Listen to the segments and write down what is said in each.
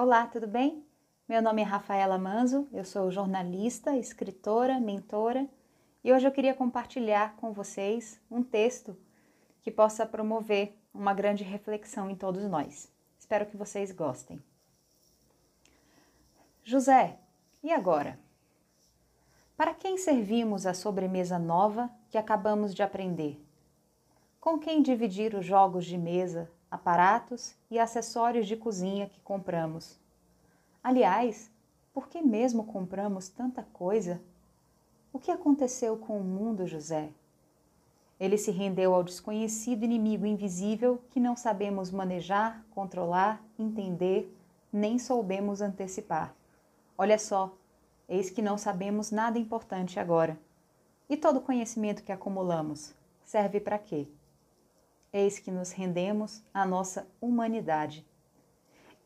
Olá, tudo bem? Meu nome é Rafaela Manzo, eu sou jornalista, escritora, mentora e hoje eu queria compartilhar com vocês um texto que possa promover uma grande reflexão em todos nós. Espero que vocês gostem. José, e agora? Para quem servimos a sobremesa nova que acabamos de aprender? Com quem dividir os jogos de mesa, aparatos e acessórios de cozinha que compramos? Aliás, por que mesmo compramos tanta coisa? O que aconteceu com o mundo, José? Ele se rendeu ao desconhecido inimigo invisível que não sabemos manejar, controlar, entender, nem soubemos antecipar. Olha só, eis que não sabemos nada importante agora. E todo o conhecimento que acumulamos serve para quê? Eis que nos rendemos à nossa humanidade.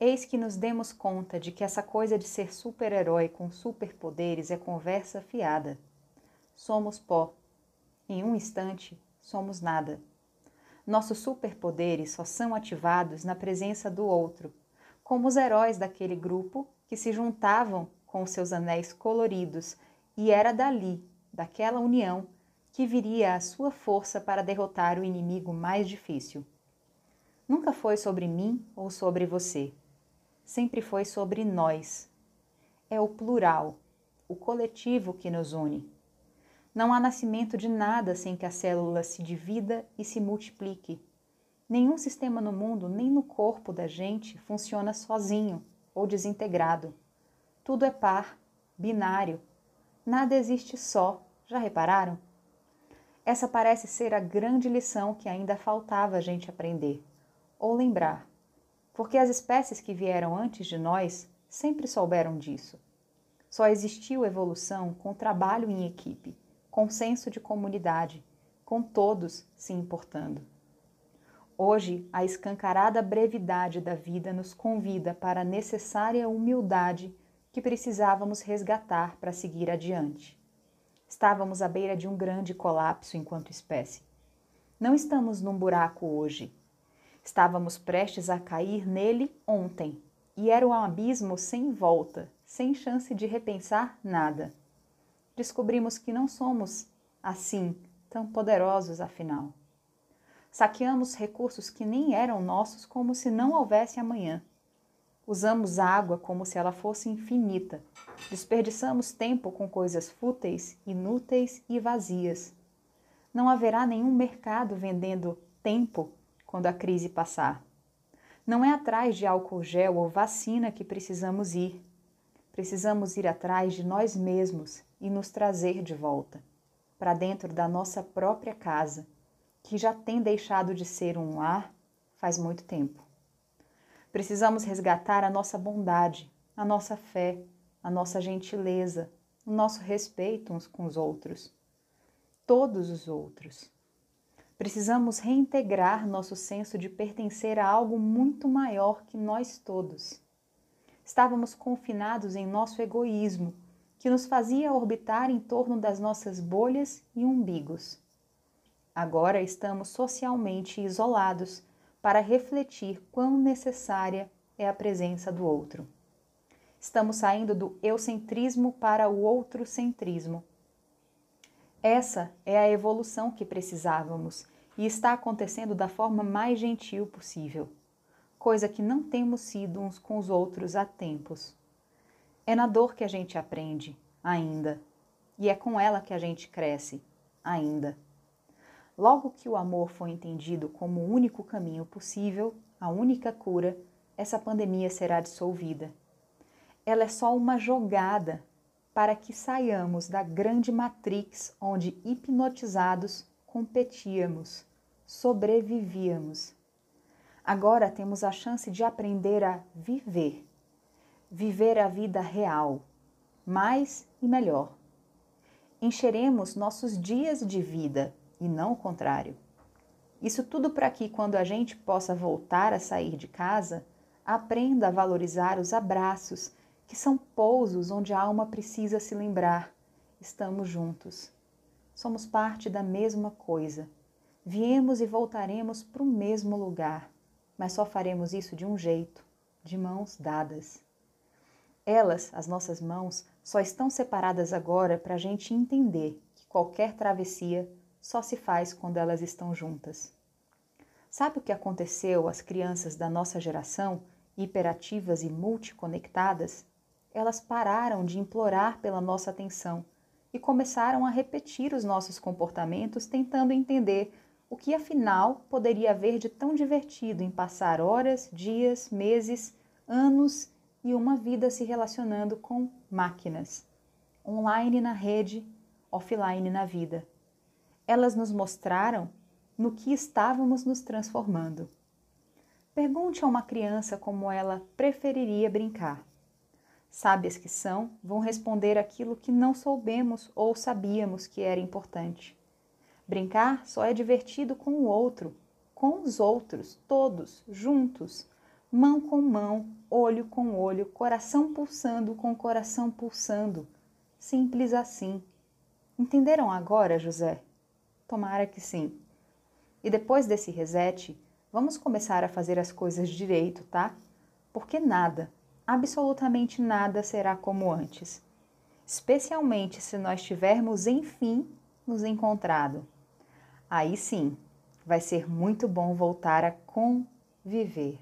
Eis que nos demos conta de que essa coisa de ser super-herói com superpoderes é conversa fiada. Somos pó. Em um instante, somos nada. Nossos superpoderes só são ativados na presença do outro, como os heróis daquele grupo que se juntavam com seus anéis coloridos, e era dali, daquela união, que viria a sua força para derrotar o inimigo mais difícil. Nunca foi sobre mim ou sobre você. Sempre foi sobre nós. É o plural, o coletivo que nos une. Não há nascimento de nada sem que a célula se divida e se multiplique. Nenhum sistema no mundo, nem no corpo da gente, funciona sozinho ou desintegrado. Tudo é par, binário. Nada existe só. Já repararam? Essa parece ser a grande lição que ainda faltava a gente aprender ou lembrar, porque as espécies que vieram antes de nós sempre souberam disso. Só existiu evolução com trabalho em equipe, com senso de comunidade, com todos se importando. Hoje, a escancarada brevidade da vida nos convida para a necessária humildade que precisávamos resgatar para seguir adiante. Estávamos à beira de um grande colapso enquanto espécie. Não estamos num buraco hoje. Estávamos prestes a cair nele ontem, e era um abismo sem volta, sem chance de repensar nada. Descobrimos que não somos assim tão poderosos afinal. Saqueamos recursos que nem eram nossos como se não houvesse amanhã. Usamos água como se ela fosse infinita. Desperdiçamos tempo com coisas fúteis, inúteis e vazias. Não haverá nenhum mercado vendendo tempo quando a crise passar. Não é atrás de álcool gel ou vacina que precisamos ir. Precisamos ir atrás de nós mesmos e nos trazer de volta, para dentro da nossa própria casa que já tem deixado de ser um lar faz muito tempo. Precisamos resgatar a nossa bondade, a nossa fé, a nossa gentileza, o nosso respeito uns com os outros, todos os outros. Precisamos reintegrar nosso senso de pertencer a algo muito maior que nós todos. Estávamos confinados em nosso egoísmo, que nos fazia orbitar em torno das nossas bolhas e umbigos. Agora estamos socialmente isolados para refletir quão necessária é a presença do outro. Estamos saindo do eucentrismo para o outrocentrismo. Essa é a evolução que precisávamos e está acontecendo da forma mais gentil possível, coisa que não temos sido uns com os outros há tempos. É na dor que a gente aprende, ainda, e é com ela que a gente cresce, ainda. Logo que o amor foi entendido como o único caminho possível, a única cura, essa pandemia será dissolvida. Ela é só uma jogada para que saiamos da grande matrix onde hipnotizados competíamos, sobrevivíamos. Agora temos a chance de aprender a viver, viver a vida real, mais e melhor. Encheremos nossos dias de vida e não o contrário. Isso tudo para que, quando a gente possa voltar a sair de casa, aprenda a valorizar os abraços, que são pousos onde a alma precisa se lembrar: estamos juntos. Somos parte da mesma coisa. Viemos e voltaremos para o mesmo lugar, mas só faremos isso de um jeito, de mãos dadas. Elas, as nossas mãos, só estão separadas agora para a gente entender que qualquer travessia só se faz quando elas estão juntas. Sabe o que aconteceu às crianças da nossa geração, hiperativas e multiconectadas? Elas pararam de implorar pela nossa atenção e começaram a repetir os nossos comportamentos, tentando entender o que afinal poderia haver de tão divertido em passar horas, dias, meses, anos e uma vida se relacionando com máquinas, online na rede, offline na vida. Elas nos mostraram no que estávamos nos transformando. Pergunte a uma criança como ela preferiria brincar. Sábias que são, vão responder aquilo que não soubemos ou sabíamos que era importante. Brincar só é divertido com o outro, com os outros, todos, juntos, mão com mão, olho com olho, coração pulsando com coração pulsando. Simples assim. Entenderam agora, José? Tomara que sim. E depois desse reset, vamos começar a fazer as coisas direito, tá? Porque nada, absolutamente nada será como antes, especialmente se nós tivermos, enfim, nos encontrado. Aí sim, vai ser muito bom voltar a conviver.